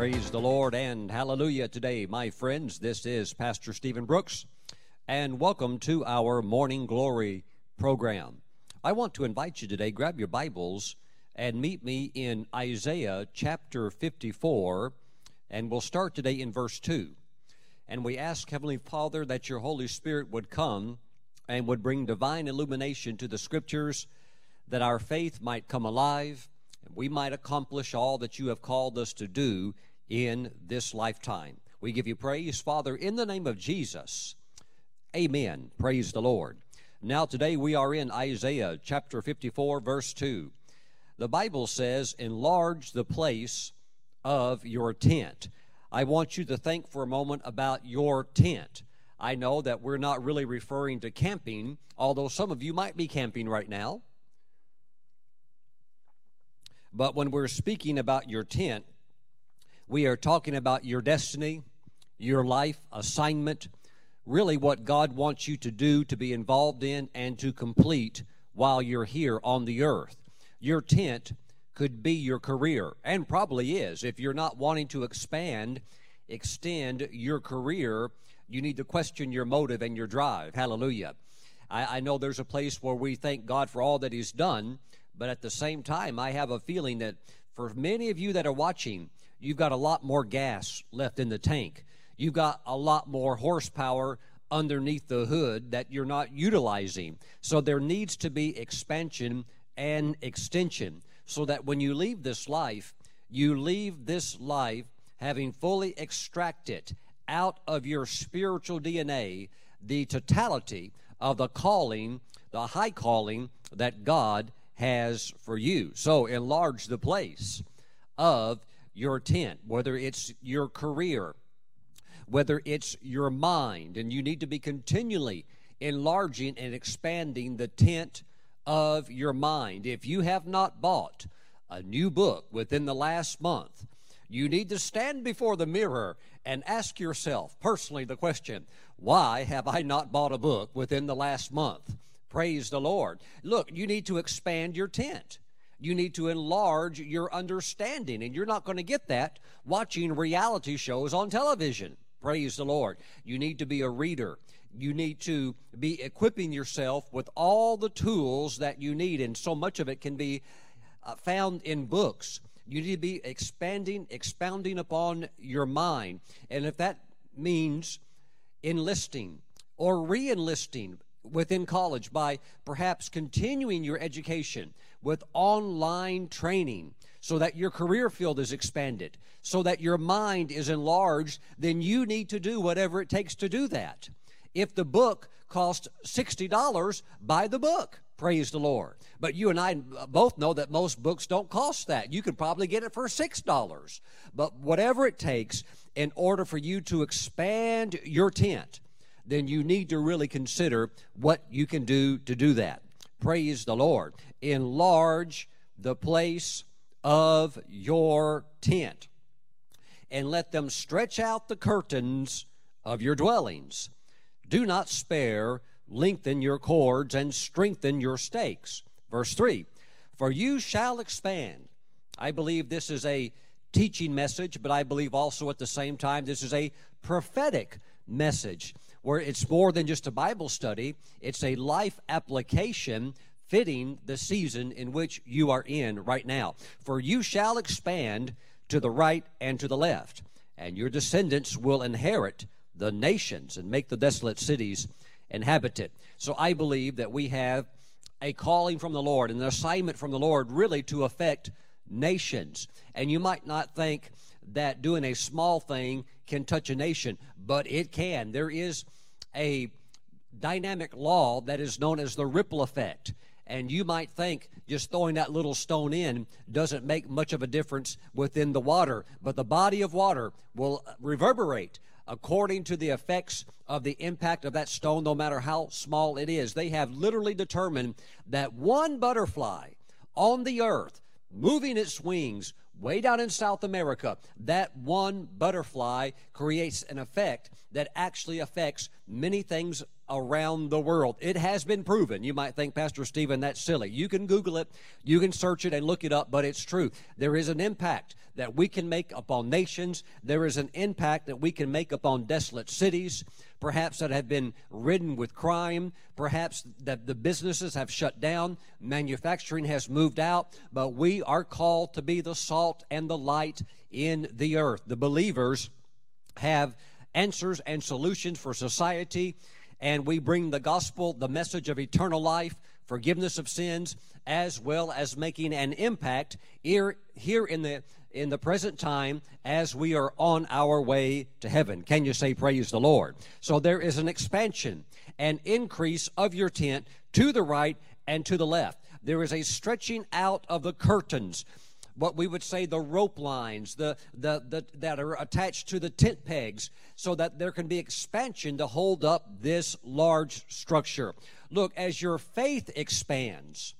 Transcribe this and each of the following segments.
Praise the Lord and hallelujah today, my friends. This is Pastor Stephen Brooks, and welcome to our Morning Glory program. I want to invite you today, grab your Bibles and meet me in Isaiah chapter 54, and we'll start today in verse 2. And we ask, Heavenly Father, that your Holy Spirit would come and would bring divine illumination to the scriptures, that our faith might come alive, and we might accomplish all that you have called us to do in this lifetime. We give you praise, Father, in the name of Jesus. Amen. Praise the Lord. Now, today we are in Isaiah chapter 54, verse 2. The Bible says, Enlarge the place of your tent. I want you to think for a moment about your tent. I know that we're not really referring to camping, although some of you might be camping right now. But when we're speaking about your tent, we are talking about your destiny, your life assignment, really what God wants you to do, to be involved in, and to complete while you're here on the earth. Your tent could be your career, and probably is. If you're not wanting to expand, extend your career, you need to question your motive and your drive. Hallelujah. I, I know there's a place where we thank God for all that He's done, but at the same time, I have a feeling that for many of you that are watching, you've got a lot more gas left in the tank. You've got a lot more horsepower underneath the hood that you're not utilizing. So there needs to be expansion and extension so that when you leave this life, you leave this life having fully extracted out of your spiritual DNA the totality of the calling, the high calling that God has for you. So enlarge the place of your tent, whether it's your career, whether it's your mind, and you need to be continually enlarging and expanding the tent of your mind. If you have not bought a new book within the last month, you need to stand before the mirror and ask yourself personally the question why have I not bought a book within the last month? Praise the Lord. Look, you need to expand your tent you need to enlarge your understanding. And you're not going to get that watching reality shows on television. Praise the Lord. You need to be a reader. You need to be equipping yourself with all the tools that you need. And so much of it can be uh, found in books. You need to be expanding, expounding upon your mind. And if that means enlisting or re enlisting within college by perhaps continuing your education with online training so that your career field is expanded, so that your mind is enlarged, then you need to do whatever it takes to do that. If the book costs $60, buy the book. Praise the Lord. But you and I both know that most books don't cost that. You could probably get it for $6. But whatever it takes in order for you to expand your tent, then you need to really consider what you can do to do that. Praise the Lord. Enlarge the place of your tent, and let them stretch out the curtains of your dwellings. Do not spare, lengthen your cords, and strengthen your stakes. Verse 3 For you shall expand. I believe this is a teaching message, but I believe also at the same time this is a prophetic message where it's more than just a Bible study, it's a life application fitting the season in which you are in right now. For you shall expand to the right and to the left, and your descendants will inherit the nations and make the desolate cities inhabited. So I believe that we have a calling from the Lord, an assignment from the Lord, really to affect nations. And you might not think that doing a small thing can touch a nation, but it can. There is a dynamic law that is known as the ripple effect. And you might think just throwing that little stone in doesn't make much of a difference within the water, but the body of water will reverberate according to the effects of the impact of that stone, no matter how small it is. They have literally determined that one butterfly on the earth moving its wings way down in South America, that one butterfly creates an effect that actually affects many things around the world. It has been proven. You might think, Pastor Stephen, that's silly. You can Google it, you can search it and look it up, but it's true. There is an impact that we can make upon nations, there is an impact that we can make upon desolate cities, perhaps that have been ridden with crime, perhaps that the businesses have shut down, manufacturing has moved out, but we are called to be the salt and the light in the earth. The believers have answers and solutions for society, and we bring the gospel, the message of eternal life, forgiveness of sins, as well as making an impact here, here in the in the present time as we are on our way to heaven. Can you say praise the Lord? So there is an expansion, an increase of your tent to the right and to the left. There is a stretching out of the curtains what we would say the rope lines the, the, the, that are attached to the tent pegs so that there can be expansion to hold up this large structure. Look as your faith expands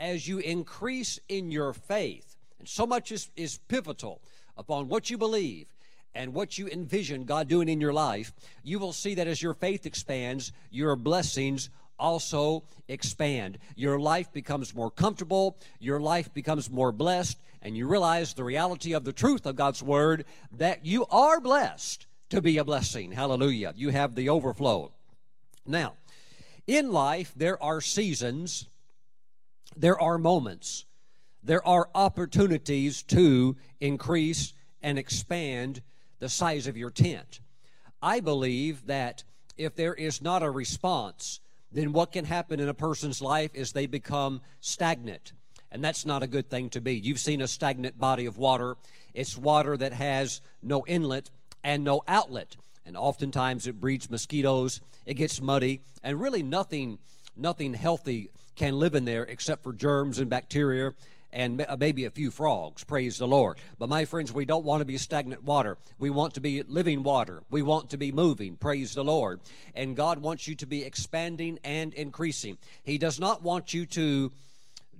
as you increase in your faith and so much is, is pivotal upon what you believe and what you envision God doing in your life, you will see that as your faith expands, your blessings also expand. Your life becomes more comfortable, your life becomes more blessed, and you realize the reality of the truth of God's Word that you are blessed to be a blessing. Hallelujah. You have the overflow. Now, in life, there are seasons, there are moments, there are opportunities to increase and expand the size of your tent. I believe that if there is not a response, then what can happen in a person's life is they become stagnant. And that's not a good thing to be. You've seen a stagnant body of water. It's water that has no inlet and no outlet. And oftentimes it breeds mosquitoes, it gets muddy, and really nothing nothing healthy can live in there except for germs and bacteria and uh, maybe a few frogs. Praise the Lord. But my friends, we don't want to be stagnant water. We want to be living water. We want to be moving. Praise the Lord. And God wants you to be expanding and increasing. He does not want you to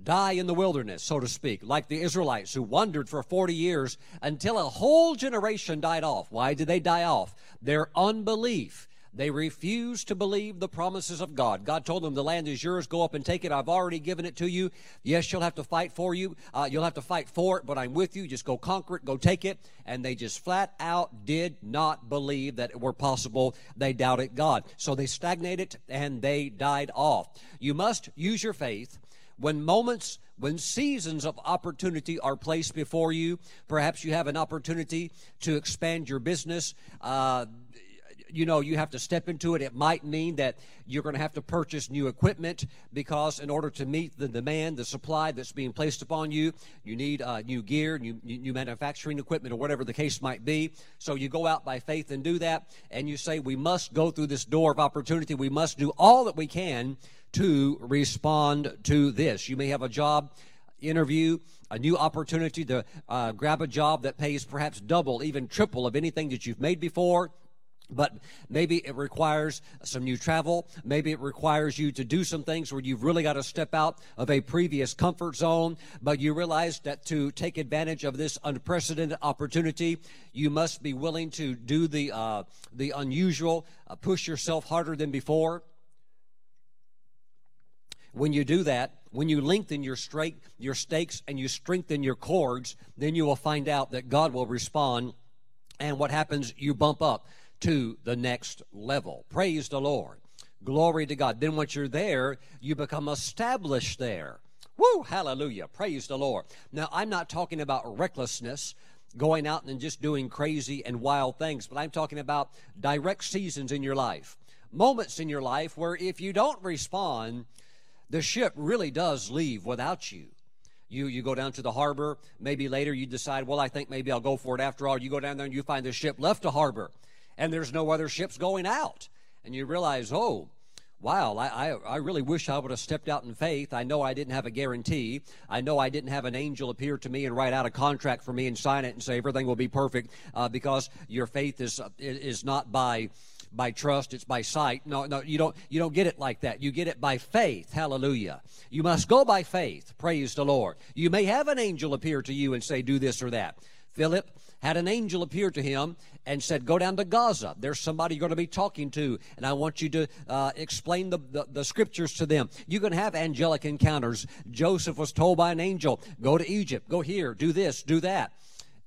die in the wilderness, so to speak, like the Israelites who wandered for 40 years until a whole generation died off. Why did they die off? Their unbelief they refused to believe the promises of God. God told them, The land is yours. Go up and take it. I've already given it to you. Yes, you'll have to fight for you. Uh, you'll have to fight for it, but I'm with you. Just go conquer it. Go take it. And they just flat out did not believe that it were possible. They doubted God. So they stagnated and they died off. You must use your faith when moments when seasons of opportunity are placed before you perhaps you have an opportunity to expand your business. Uh, you know you have to step into it. It might mean that you're going to have to purchase new equipment because in order to meet the demand the supply that's being placed upon you you need uh, new gear new, new manufacturing equipment or whatever the case might be. So you go out by faith and do that and you say we must go through this door of opportunity. We must do all that we can to respond to this you may have a job interview, a new opportunity to uh, grab a job that pays perhaps double, even triple of anything that you've made before. But maybe it requires some new travel. Maybe it requires you to do some things where you've really got to step out of a previous comfort zone. But you realize that to take advantage of this unprecedented opportunity, you must be willing to do the uh, the unusual, uh, push yourself harder than before. When you do that, when you lengthen your straight your stakes and you strengthen your cords, then you will find out that God will respond. And what happens? You bump up to the next level. Praise the Lord. Glory to God. Then once you're there, you become established there. Woo, hallelujah. Praise the Lord. Now, I'm not talking about recklessness, going out and just doing crazy and wild things, but I'm talking about direct seasons in your life, moments in your life where if you don't respond, the ship really does leave without you. You, you go down to the harbor. Maybe later you decide, well, I think maybe I'll go for it after all. You go down there and you find the ship left the harbor and there's no other ships going out. And you realize, oh, wow, I, I, I, really wish I would have stepped out in faith. I know I didn't have a guarantee. I know I didn't have an angel appear to me and write out a contract for me and sign it and say everything will be perfect uh, because your faith is, is not by by trust it's by sight. No no you don't you don't get it like that. You get it by faith. Hallelujah. You must go by faith. Praise the lord. You may have an angel appear to you and say do this or that. Philip had an angel appear to him and said, Go down to Gaza. There's somebody you're going to be talking to, and I want you to uh, explain the, the, the, scriptures to them. You can have angelic encounters. Joseph was told by an angel, Go to Egypt, go here, do this, do that.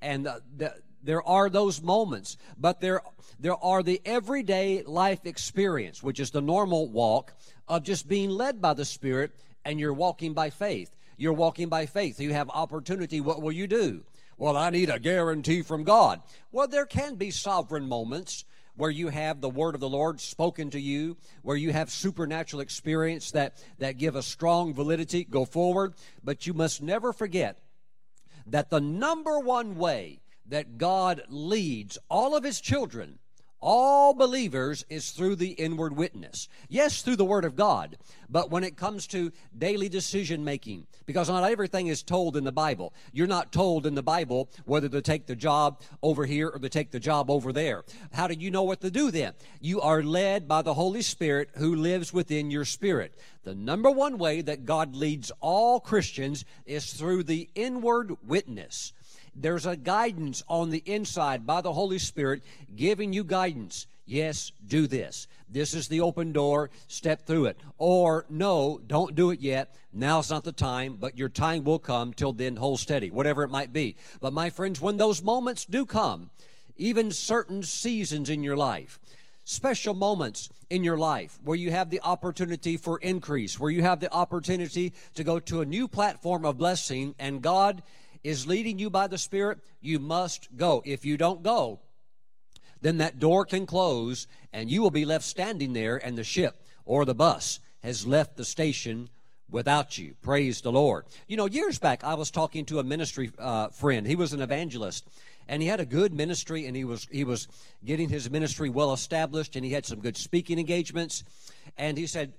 And uh, the, there are those moments, but there, there are the everyday life experience, which is the normal walk of just being led by the Spirit and you're walking by faith. You're walking by faith. You have opportunity. What will you do? Well, I need a guarantee from God. Well, there can be sovereign moments where you have the word of the Lord spoken to you, where you have supernatural experience that, that give a strong validity. Go forward. But you must never forget that the number one way that God leads all of his children all believers is through the inward witness. Yes, through the Word of God, but when it comes to daily decision making, because not everything is told in the Bible. You're not told in the Bible whether to take the job over here or to take the job over there. How do you know what to do then? You are led by the Holy Spirit who lives within your spirit. The number one way that God leads all Christians is through the inward witness. There's a guidance on the inside by the Holy Spirit giving you guidance. Yes, do this. This is the open door. Step through it. Or, no, don't do it yet. Now's not the time, but your time will come. Till then, hold steady, whatever it might be. But, my friends, when those moments do come, even certain seasons in your life, special moments in your life where you have the opportunity for increase, where you have the opportunity to go to a new platform of blessing, and God is leading you by the Spirit, you must go. If you don't go, then that door can close and you will be left standing there, and the ship or the bus has left the station without you. Praise the Lord. You know, years back, I was talking to a ministry uh, friend. He was an evangelist, and he had a good ministry, and he was he was getting his ministry well established, and he had some good speaking engagements. And he said,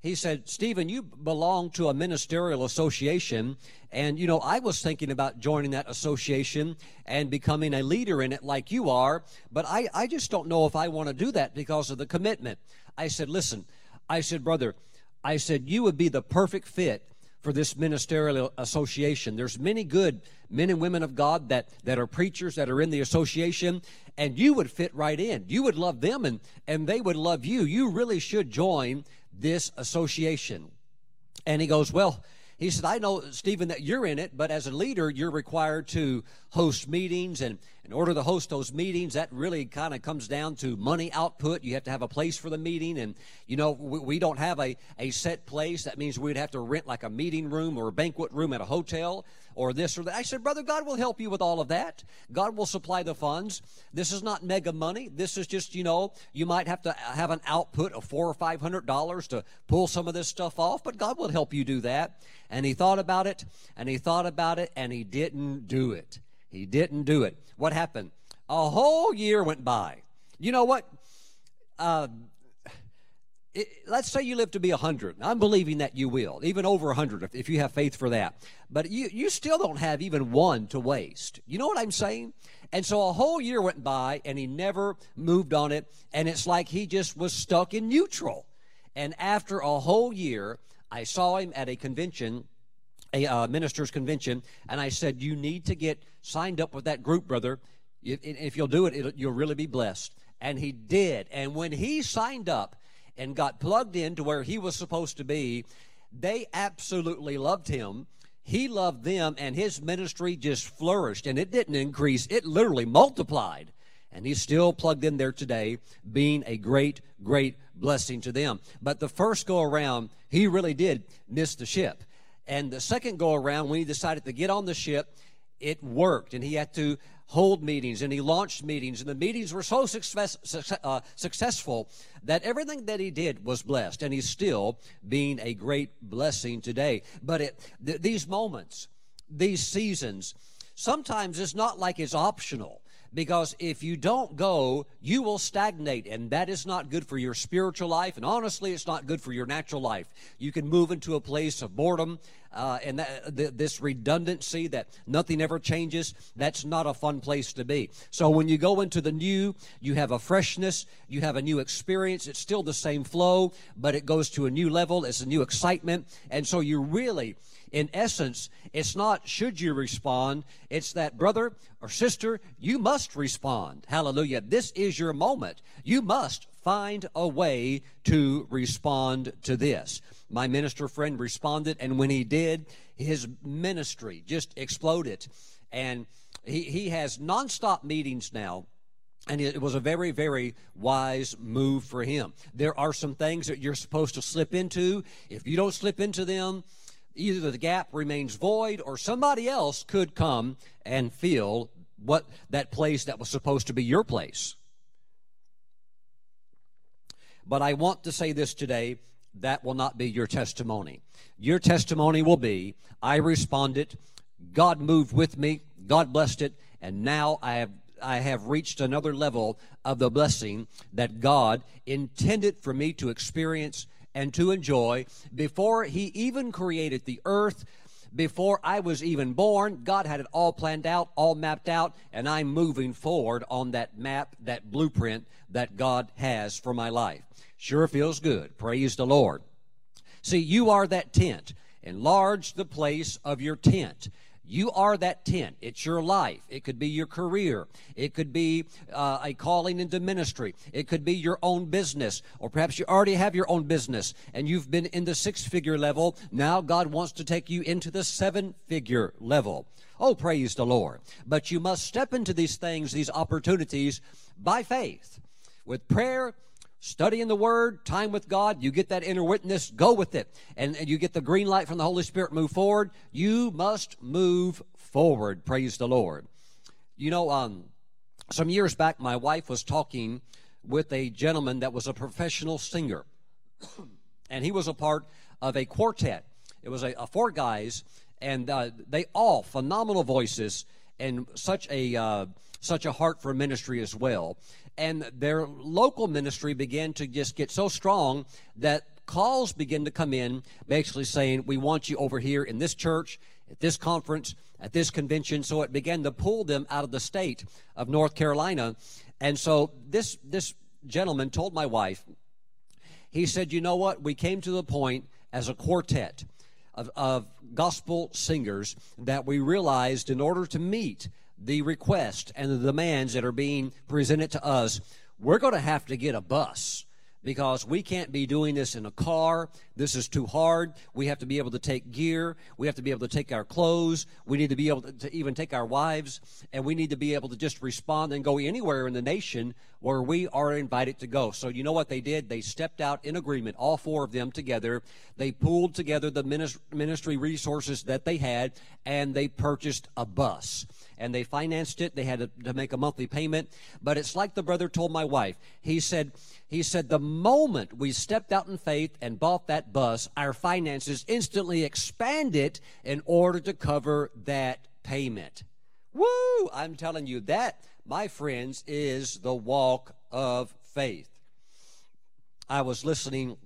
he said, Stephen, you belong to a ministerial association. And, you know, I was thinking about joining that association and becoming a leader in it like you are, but I, I just don't know if I want to do that because of the commitment. I said, listen, I said, brother, I said, you would be the perfect fit for this ministerial association. There's many good men and women of God that, that are preachers that are in the association, and you would fit right in. You would love them, and, and they would love you. You really should join this association. And he goes, Well, he said, I know, Stephen, that you're in it, but as a leader, you're required to host meetings. And in order to host those meetings, that really kind of comes down to money output. You have to have a place for the meeting. And, you know, we, we don't have a, a set place. That means we'd have to rent like a meeting room or a banquet room at a hotel or this or that. I said, Brother, God will help you with all of that. God will supply the funds. This is not mega money. This is just, you know, you might have to have an output of four or five hundred dollars to pull some of this stuff off, but God will help you do that. And he thought about it, and he thought about it, and he didn't do it. He didn't do it. What happened? A whole year went by. You know what? Uh, it, let's say you live to be 100. I'm believing that you will, even over 100 if, if you have faith for that. But you, you still don't have even one to waste. You know what I'm saying? And so a whole year went by and he never moved on it. And it's like he just was stuck in neutral. And after a whole year, I saw him at a convention, a uh, minister's convention, and I said, You need to get signed up with that group, brother. If, if you'll do it, you'll really be blessed. And he did. And when he signed up, and got plugged into where he was supposed to be, they absolutely loved him. He loved them, and his ministry just flourished. And it didn't increase, it literally multiplied. And he's still plugged in there today, being a great, great blessing to them. But the first go around, he really did miss the ship. And the second go around, when he decided to get on the ship, it worked. And he had to hold meetings and he launched meetings. And the meetings were so success, uh, successful that everything that he did was blessed. And he's still being a great blessing today. But it, th- these moments these seasons sometimes it's not like it's optional because if you don't go, you will stagnate, and that is not good for your spiritual life, and honestly, it's not good for your natural life. You can move into a place of boredom uh, and that, th- this redundancy that nothing ever changes. That's not a fun place to be. So when you go into the new, you have a freshness, you have a new experience. It's still the same flow, but it goes to a new level. It's a new excitement, and so you really In essence, it's not should you respond, it's that brother or sister, you must respond. Hallelujah. This is your moment. You must find a way to respond to this. My minister friend responded, and when he did, his ministry just exploded. And he, he has nonstop meetings now and it was a very, very wise move for him. There are some things that you're supposed to slip into. If you don't slip into them, either the gap remains void or somebody else could come and fill what that place that was supposed to be your place. But I want to say this today that will not be your testimony. Your testimony will be I responded, God moved with me, God blessed it, and now I have I have reached another level of the blessing that God intended for me to experience and to enjoy before He even created the earth. Before I was even born, God had it all planned out, all mapped out, and I'm moving forward on that map, that blueprint that God has for my life. Sure feels good. Praise the Lord. See, you are that tent. Enlarge the place of your tent. You are that tent. It's your life. It could be your career. It could be uh, a calling into ministry. It could be your own business. Or perhaps you already have your own business and you've been in the six figure level. Now God wants to take you into the seven figure level. Oh, praise the Lord. But you must step into these things, these opportunities by faith with prayer studying the word time with god you get that inner witness go with it. And, and, you get the green light from the holy spirit move forward. You must move forward. Praise the lord. You know um, some years back my wife was talking with a gentleman that was a professional singer. And he was a part of a quartet. It was a, a four guys and uh, they all phenomenal voices and such a uh, such a heart for ministry as well and their local ministry began to just get so strong that calls began to come in basically saying we want you over here in this church at this conference at this convention. So it began to pull them out of the state of north carolina. And so this this gentleman told my wife he said you know what? We came to the point as a quartet of, of gospel singers that we realized in order to meet the request and the demands that are being presented to us, we're going to have to get a bus because we can't be doing this in a car. This is too hard. We have to be able to take gear. We have to be able to take our clothes. We need to be able to, even take our wives. And we need to be able to just respond and go anywhere in the nation where we are invited to go. So, you know what they did? They stepped out in agreement, all four of them together. They pooled together the ministry resources that they had and they purchased a bus and they financed it. They had to make a monthly payment. But it's like the brother told my wife. He said, he said, the moment we stepped out in faith and bought that bus, our finances instantly expanded in order to cover that payment. Woo! I'm telling you, that, my friends, is the walk of faith. I was listening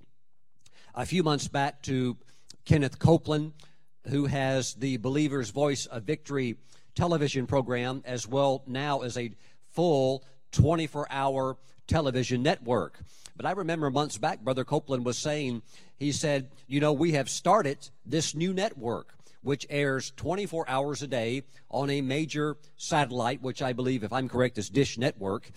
a few months back to Kenneth Copeland, who has the Believer's Voice of Victory television program as well now as a full 24 hour television network. But I remember months back, Brother Copeland was saying, he said, You know, we have started this new network which airs 24 hours a day on a major satellite, which I believe, if I'm correct, is Dish Network.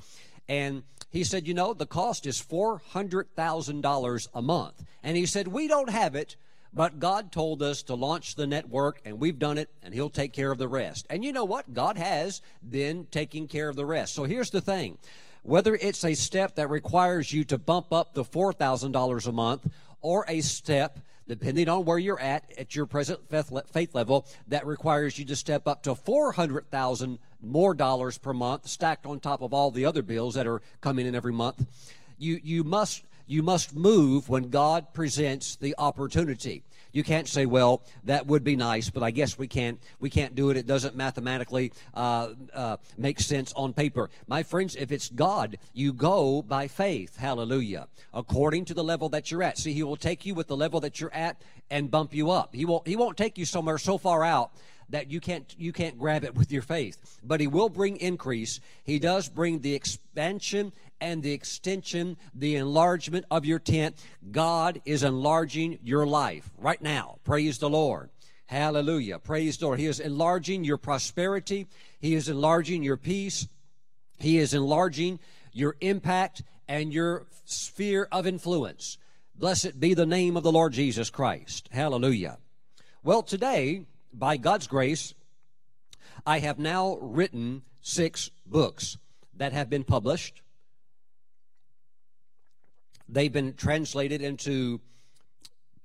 And he said, You know, the cost is $400,000 a month. And he said, We don't have it but God told us to launch the network, and we've done it, and He'll take care of the rest. And you know what? God has been taking care of the rest. So here's the thing whether it's a step that requires you to bump up the $4,000 a month or a step depending on where you're at at your present faith level that requires you to step up to 400,000 more dollars per month stacked on top of all the other bills that are coming in every month. You you must you must move when God presents the opportunity. You can't say, "Well, that would be nice, but I guess we can't. We can't do it. It doesn't mathematically uh, uh, make sense on paper." My friends, if it's God, you go by faith. Hallelujah! According to the level that you're at. See, He will take you with the level that you're at and bump you up. He won't. He won't take you somewhere so far out that you can't you can't grab it with your faith but he will bring increase he does bring the expansion and the extension, the enlargement of your tent. God is enlarging your life right now. Praise the Lord. Hallelujah. Praise the Lord. He is enlarging your prosperity. He is enlarging your peace. He is enlarging your impact and your sphere of influence. Blessed be the name of the Lord Jesus Christ. Hallelujah. Well, today, by God's grace, I have now written six books that have been published. They've been translated into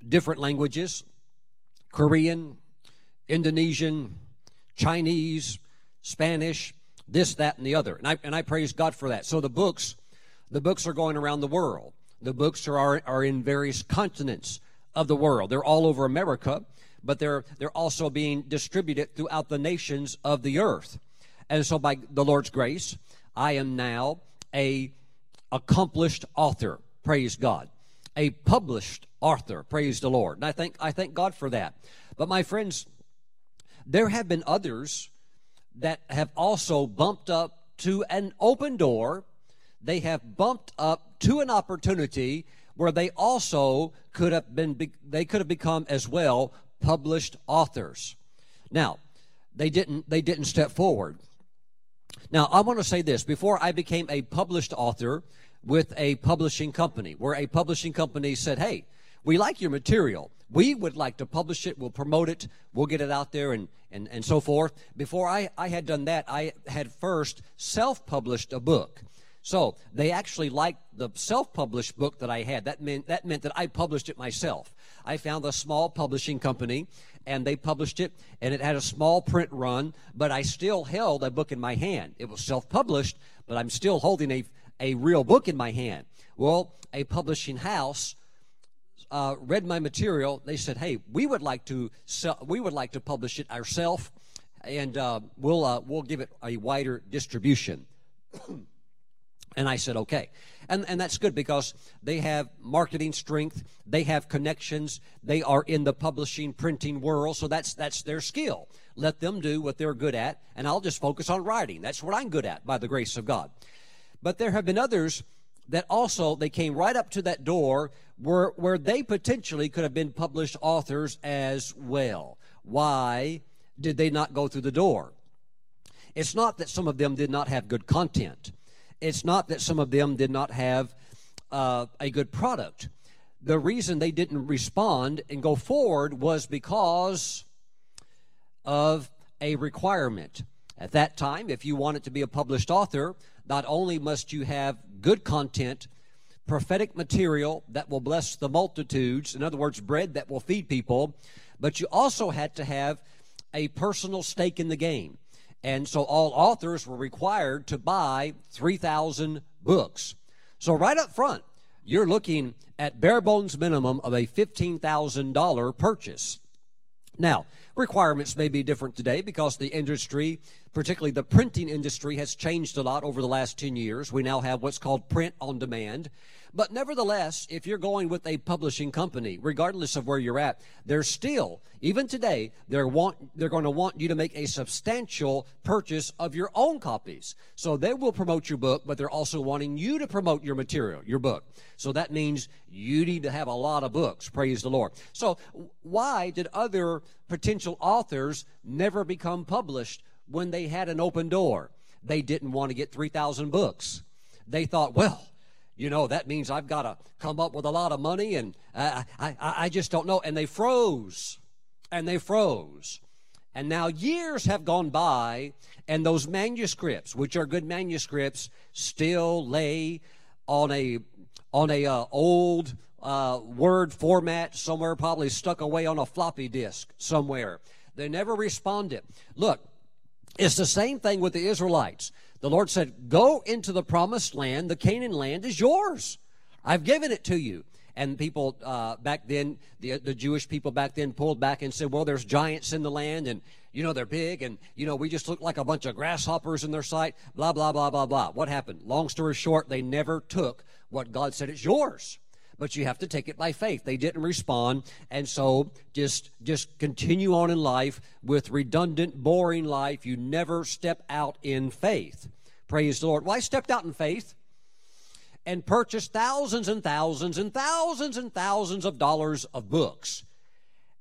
different languages Korean, Indonesian, Chinese, Spanish, this, that, and the other. And I, and I praise God for that. So the books, the books are going around the world. The books are, are in various continents of the world. They're all over America, but they're, they're also being distributed throughout the nations of the earth. And so by the Lord's grace, I am now a accomplished author. Praise God. A published author. Praise the Lord. And I thank I thank God for that. But my friends, there have been others that have also bumped up to an open door. They have bumped up to an opportunity where they also could have been they could have become as well published authors. Now, they didn't they didn't step forward. Now, I want to say this before I became a published author with a publishing company, where a publishing company said, Hey, we like your material. We would like to publish it. We'll promote it. We'll get it out there and, and, and so forth. Before I, I had done that, I had first self published a book. So they actually liked the self published book that I had. That meant, that meant that I published it myself. I found a small publishing company and they published it and it had a small print run, but I still held a book in my hand. It was self published, but I'm still holding a, a real book in my hand. Well, a publishing house uh, read my material. They said, "Hey, we would like to sell, we would like to publish it ourselves, and uh, we'll uh, we'll give it a wider distribution." and I said, "Okay," and and that's good because they have marketing strength, they have connections, they are in the publishing printing world, so that's that's their skill. Let them do what they're good at, and I'll just focus on writing. That's what I'm good at, by the grace of God. But there have been others that also they came right up to that door where, where they potentially could have been published authors as well. Why did they not go through the door? It's not that some of them did not have good content. It's not that some of them did not have uh, a good product. The reason they didn't respond and go forward was because of a requirement. At that time, if you wanted to be a published author, not only must you have good content, prophetic material that will bless the multitudes, in other words, bread that will feed people, but you also had to have a personal stake in the game. And so all authors were required to buy 3,000 books. So, right up front, you're looking at bare bones minimum of a $15,000 purchase. Now, requirements may be different today because the industry, particularly the printing industry, has changed a lot over the last 10 years. We now have what's called print on demand. But nevertheless, if you're going with a publishing company, regardless of where you're at, they're still, even today, they're want they're going to want you to make a substantial purchase of your own copies. So they will promote your book, but they're also wanting you to promote your material, your book. So that means you need to have a lot of books. Praise the Lord. So why did other potential authors never become published when they had an open door? They didn't want to get 3,000 books. They thought, well, you know, that means I've got to come up with a lot of money, and I, I, I just don't know. And they froze, and they froze. And now years have gone by, and those manuscripts, which are good manuscripts, still lay on a on a uh, old uh, word format somewhere, probably stuck away on a floppy disk somewhere. They never responded. Look, it's the same thing with the Israelites. The Lord said, Go into the promised land. The Canaan land is yours. I've given it to you. And people uh, back then, the, the Jewish people back then pulled back and said, Well, there's giants in the land, and, you know, they're big, and, you know, we just look like a bunch of grasshoppers in their sight, blah, blah, blah, blah, blah. What happened? Long story short, they never took what God said It's yours but you have to take it by faith. They didn't respond, and so just just continue on in life with redundant, boring life. You never step out in faith. Praise the Lord. Well, stepped out in faith and purchased thousands and thousands and thousands and thousands of dollars of books.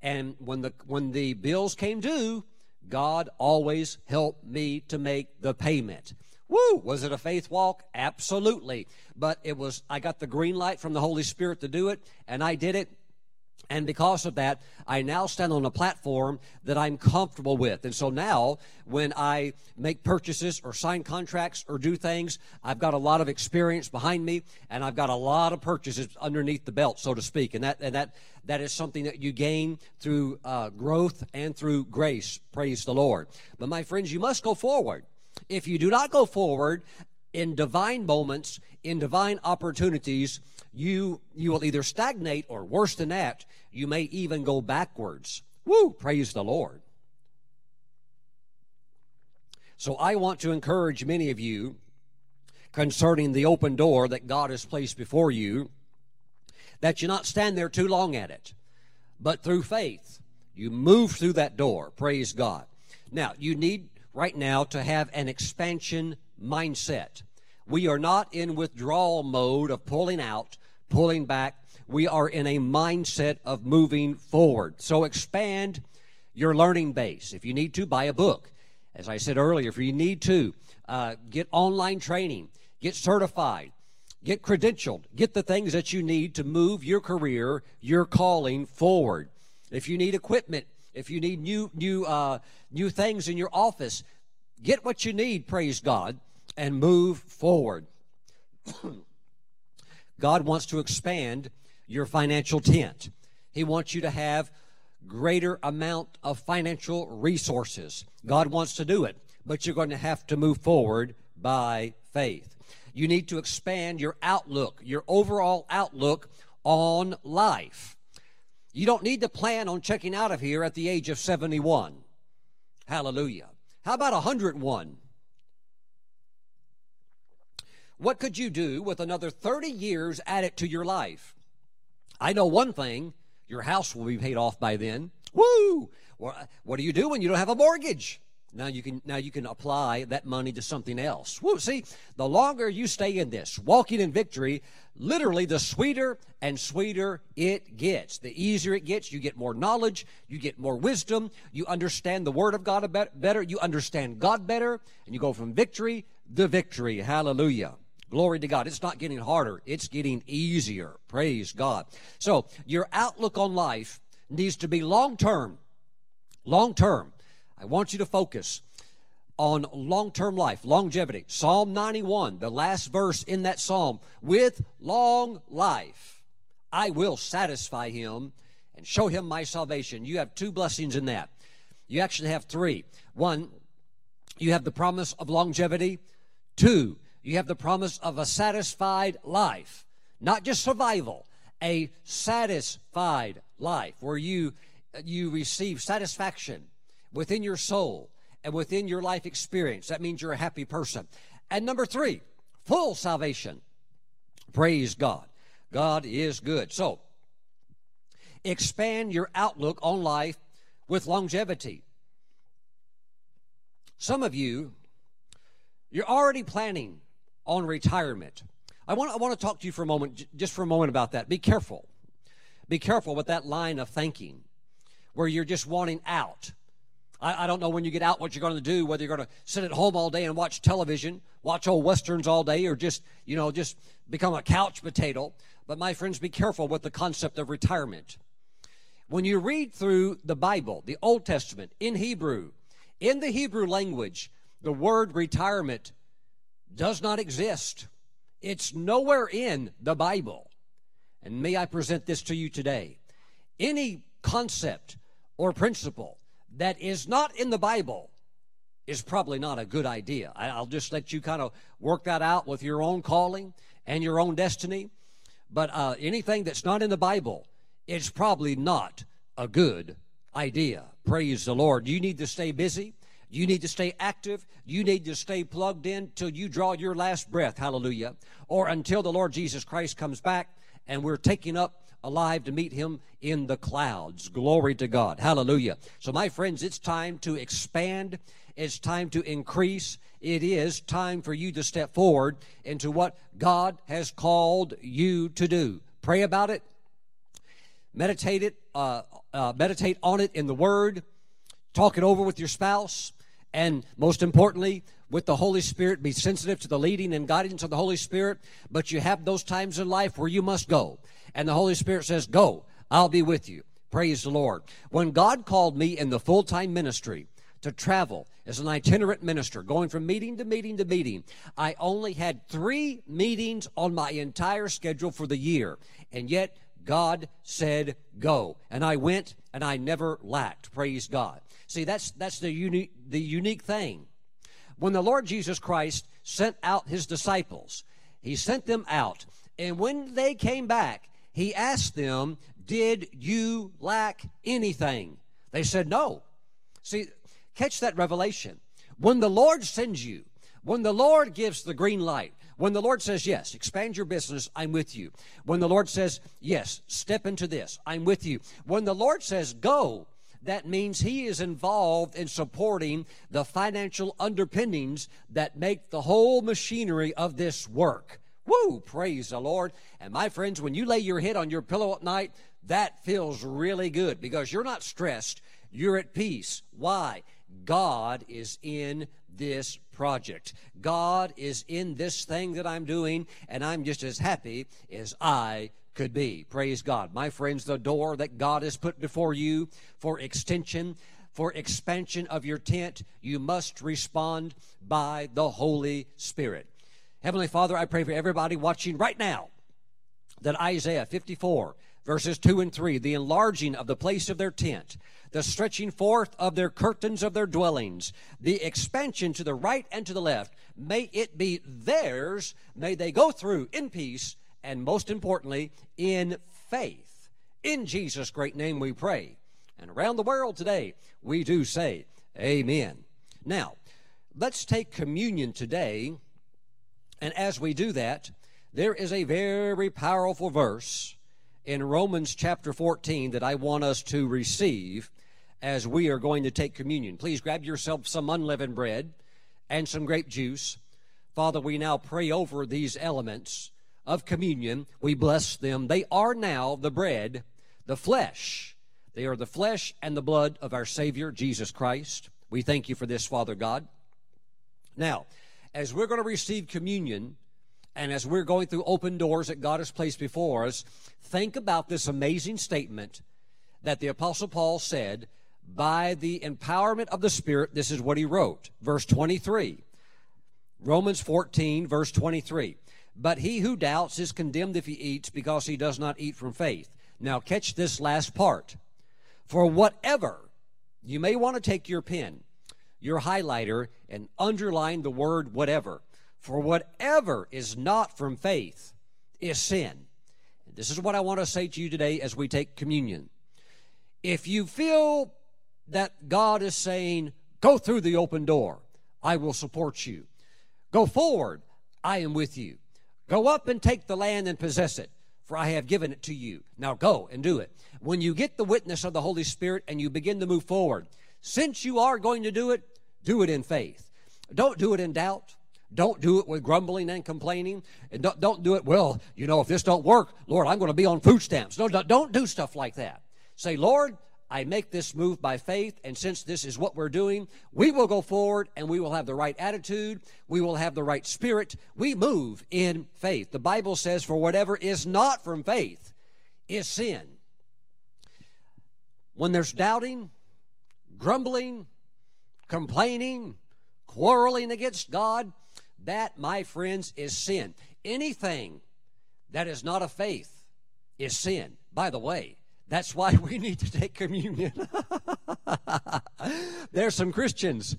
And when the when the bills came due, God always helped me to make the payment. Woo! Was it a faith walk? Absolutely. But it was I got the green light from the Holy Spirit to do it, and I did it. And because of that, I now stand on a platform that I'm comfortable with. And so now, when I make purchases or sign contracts or do things, I've got a lot of experience behind me, and I've got a lot of purchases underneath the belt, so to speak. And that and that that is something that you gain through uh, growth and through grace. Praise the Lord. But my friends, you must go forward. If you do not go forward in divine moments, in divine opportunities, you you will either stagnate or worse than that, you may even go backwards. Woo! Praise the Lord. So I want to encourage many of you concerning the open door that God has placed before you that you not stand there too long at it, but through faith you move through that door. Praise God. Now, you need right now to have an expansion mindset. We are not in withdrawal mode of pulling out, pulling back. We are in a mindset of moving forward. So expand your learning base. If you need to, buy a book. As I said earlier, if you need to, uh, get online training, get certified, get credentialed, get the things that you need to move your career, your calling forward. If you need equipment, if you need new new uh, new things in your office, get what you need. Praise God and move forward. God wants to expand your financial tent. He wants you to have greater amount of financial resources. God wants to do it, but you're going to have to move forward by faith. You need to expand your outlook, your overall outlook on life. You don't need to plan on checking out of here at the age of 71. Hallelujah. How about 101? What could you do with another 30 years added to your life? I know one thing your house will be paid off by then. Woo! What do you do when you don't have a mortgage? Now you can now you can apply that money to something else. Woo, see, the longer you stay in this, walking in victory, literally the sweeter and sweeter it gets. The easier it gets, you get more knowledge, you get more wisdom, you understand the word of God better, you understand God better, and you go from victory to victory. Hallelujah. Glory to God. It's not getting harder, it's getting easier. Praise God. So, your outlook on life needs to be long term. Long term. I want you to focus on long term life, longevity. Psalm 91, the last verse in that psalm, with long life, I will satisfy him and show him my salvation. You have two blessings in that. You actually have three. One, you have the promise of longevity. Two, you have the promise of a satisfied life, not just survival, a satisfied life where you you receive satisfaction within your soul and within your life experience. That means you're a happy person. And number 3, full salvation. Praise God. God is good. So, expand your outlook on life with longevity. Some of you you're already planning on retirement. I want, I want to talk to you for a moment, just for a moment about that. Be careful. Be careful with that line of thinking where you're just wanting out. I, I don't know when you get out what you're going to do, whether you're going to sit at home all day and watch television, watch old westerns all day, or just, you know, just become a couch potato. But my friends, be careful with the concept of retirement. When you read through the Bible, the Old Testament, in Hebrew, in the Hebrew language, the word retirement does not exist. It's nowhere in the Bible. And may I present this to you today. Any concept or principle that is not in the Bible is probably not a good idea. I'll just let you kind of work that out with your own calling and your own destiny. But uh, anything that's not in the Bible is probably not a good idea. Praise the Lord. You need to stay busy. You need to stay active. You need to stay plugged in till you draw your last breath. Hallelujah. Or until the Lord Jesus Christ comes back and we're taking up alive to meet him in the clouds. Glory to God. Hallelujah. So, my friends, it's time to expand. It's time to increase. It is time for you to step forward into what God has called you to do. Pray about it. meditate it, uh, uh, meditate on it in the Word, talk it over with your spouse, and most importantly, with the Holy Spirit, be sensitive to the leading and guidance of the Holy Spirit. But you have those times in life where you must go. And the Holy Spirit says, Go, I'll be with you. Praise the Lord. When God called me in the full time ministry to travel as an itinerant minister, going from meeting to meeting to meeting, I only had three meetings on my entire schedule for the year. And yet, God said, Go. And I went and I never lacked. Praise God. See, that's, that's the, unique, the unique thing. When the Lord Jesus Christ sent out his disciples, he sent them out. And when they came back, he asked them, Did you lack anything? They said, No. See, catch that revelation. When the Lord sends you, when the Lord gives the green light, when the Lord says, Yes, expand your business, I'm with you. When the Lord says, Yes, step into this, I'm with you. When the Lord says, Go, that means he is involved in supporting the financial underpinnings that make the whole machinery of this work. Woo! Praise the Lord. And my friends, when you lay your head on your pillow at night, that feels really good because you're not stressed. You're at peace. Why? God is in this project. God is in this thing that I'm doing, and I'm just as happy as I could be. Praise God. My friends, the door that God has put before you for extension, for expansion of your tent, you must respond by the Holy Spirit. Heavenly Father, I pray for everybody watching right now that Isaiah 54, verses 2 and 3, the enlarging of the place of their tent, the stretching forth of their curtains of their dwellings, the expansion to the right and to the left, may it be theirs. May they go through in peace and most importantly, in faith. In Jesus' great name we pray. And around the world today, we do say, Amen. Now, let's take communion today. And as we do that, there is a very powerful verse in Romans chapter 14 that I want us to receive as we are going to take communion. Please grab yourself some unleavened bread and some grape juice. Father, we now pray over these elements of communion. We bless them. They are now the bread, the flesh. They are the flesh and the blood of our Savior, Jesus Christ. We thank you for this, Father God. Now, as we're going to receive communion, and as we're going through open doors that God has placed before us, think about this amazing statement that the Apostle Paul said by the empowerment of the Spirit. This is what he wrote. Verse 23. Romans 14, verse 23. But he who doubts is condemned if he eats because he does not eat from faith. Now, catch this last part. For whatever, you may want to take your pen, your highlighter, and underline the word whatever. For whatever is not from faith is sin. This is what I want to say to you today as we take communion. If you feel that God is saying, go through the open door, I will support you. Go forward, I am with you. Go up and take the land and possess it, for I have given it to you. Now go and do it. When you get the witness of the Holy Spirit and you begin to move forward, since you are going to do it, do it in faith. Don't do it in doubt. Don't do it with grumbling and complaining. And don't, don't do it, well, you know, if this don't work, Lord, I'm going to be on food stamps. No, don't do stuff like that. Say, Lord, I make this move by faith, and since this is what we're doing, we will go forward and we will have the right attitude, we will have the right spirit. We move in faith. The Bible says, For whatever is not from faith is sin. When there's doubting, grumbling, complaining, quarreling against God, that, my friends, is sin. Anything that is not a faith is sin. By the way, that's why we need to take communion. There's some Christians.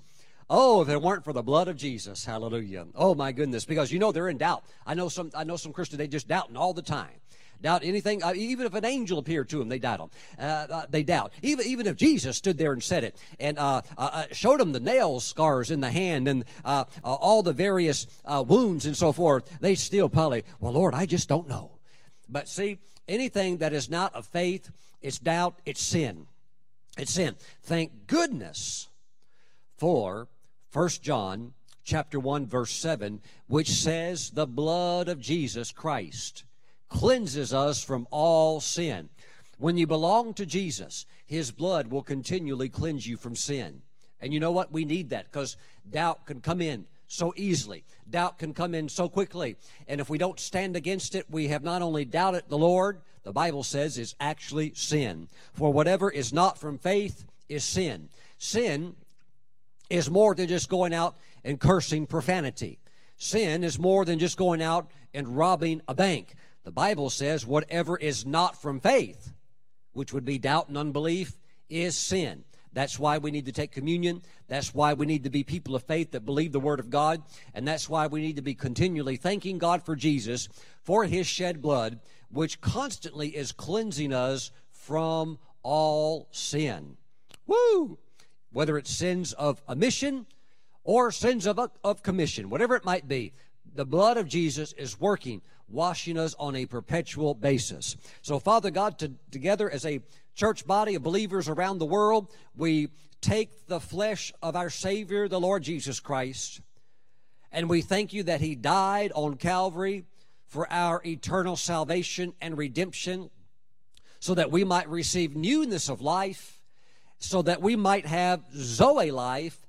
Oh, if it weren't for the blood of Jesus, hallelujah. Oh my goodness, because you know they're in doubt. I know some. I know some Christians. They just doubting all the time. Doubt anything. Uh, even if an angel appeared to them, they doubt them. Uh, uh, they doubt. Even even if Jesus stood there and said it and uh, uh, showed them the nail scars in the hand and all the various wounds and so forth, they still probably. Well, Lord, I just don't know. But see, anything that is not of faith, it's doubt, it's sin. It's sin. Thank goodness for 1 John chapter 1 verse 7 which says the blood of Jesus Christ cleanses us from all sin. When you belong to Jesus, His blood will continually cleanse you from sin. And you know what? We need that because doubt can come in so easily. Doubt can come in so quickly. And if we don't stand against it, we have not only doubted the Lord, the Bible says is actually sin. For whatever is not from faith is sin. Sin is more than just going out and cursing profanity. Sin is more than just going out and robbing a bank. The Bible says whatever is not from faith, which would be doubt and unbelief, is sin. That's why we need to take communion. That's why we need to be people of faith that believe the Word of God. And that's why we need to be continually thanking God for Jesus, for His shed blood, which constantly is cleansing us from all sin. Woo! Whether it's sins of omission or sins of, of commission, whatever it might be, the blood of Jesus is working, washing us on a perpetual basis. So, Father God, to, together as a church body of believers around the world, we take the flesh of our Savior, the Lord Jesus Christ, and we thank you that He died on Calvary for our eternal salvation and redemption, so that we might receive newness of life, so that we might have Zoe life,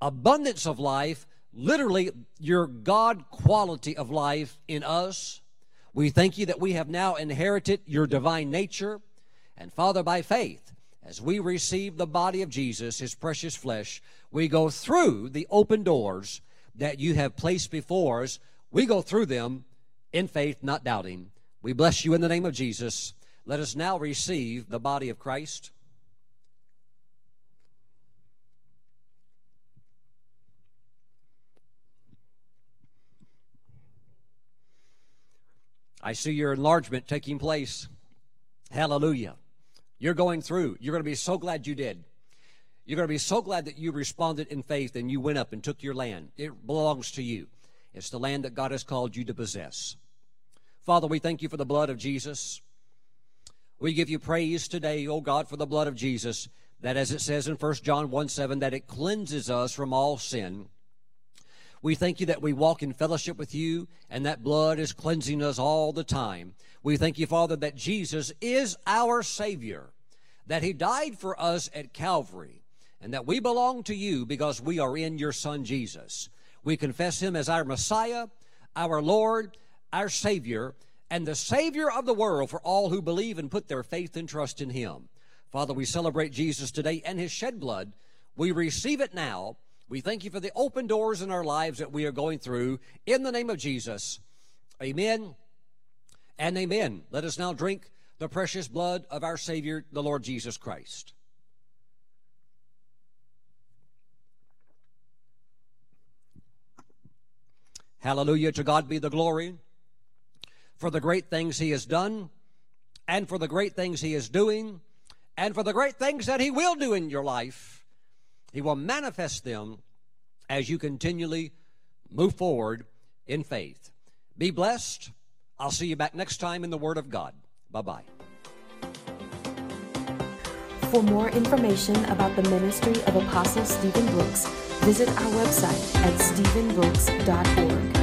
abundance of life, literally your God quality of life in us. We thank you that we have now inherited your divine nature. And Father, by faith, as we receive the body of Jesus, his precious flesh, we go through the open doors that you have placed before us. We go through them in faith, not doubting. We bless you in the name of Jesus. Let us now receive the body of Christ. I see your enlargement taking place. Hallelujah. You're going through. You're going to be so glad you did. You're going to be so glad that you responded in faith and you went up and took your land. It belongs to you. It's the land that God has called you to possess. Father, we thank you for the blood of Jesus. We give you praise today, O God, for the blood of Jesus, that as it says in 1 John 1 7, that it cleanses us from all sin. We thank you that we walk in fellowship with you and that blood is cleansing us all the time. We thank you, Father, that Jesus is our Savior, that He died for us at Calvary, and that we belong to you because we are in your Son Jesus. We confess Him as our Messiah, our Lord, our Savior, and the Savior of the world for all who believe and put their faith and trust in Him. Father, we celebrate Jesus today and His shed blood. We receive it now we thank you for the open doors in our lives that we are going through. In the name of Jesus, amen and amen. Let us now drink the precious blood of our Savior, the Lord Jesus Christ. Hallelujah. To God be the glory for the great things He has done, and for the great things He is doing, and for the great things that He will do in your life. He will manifest them as you continually move forward in faith. Be blessed. I'll see you back next time in the Word of God. Bye bye. For more information about the ministry of Apostle Steven Brooks, visit our website at stevenbrooks.org.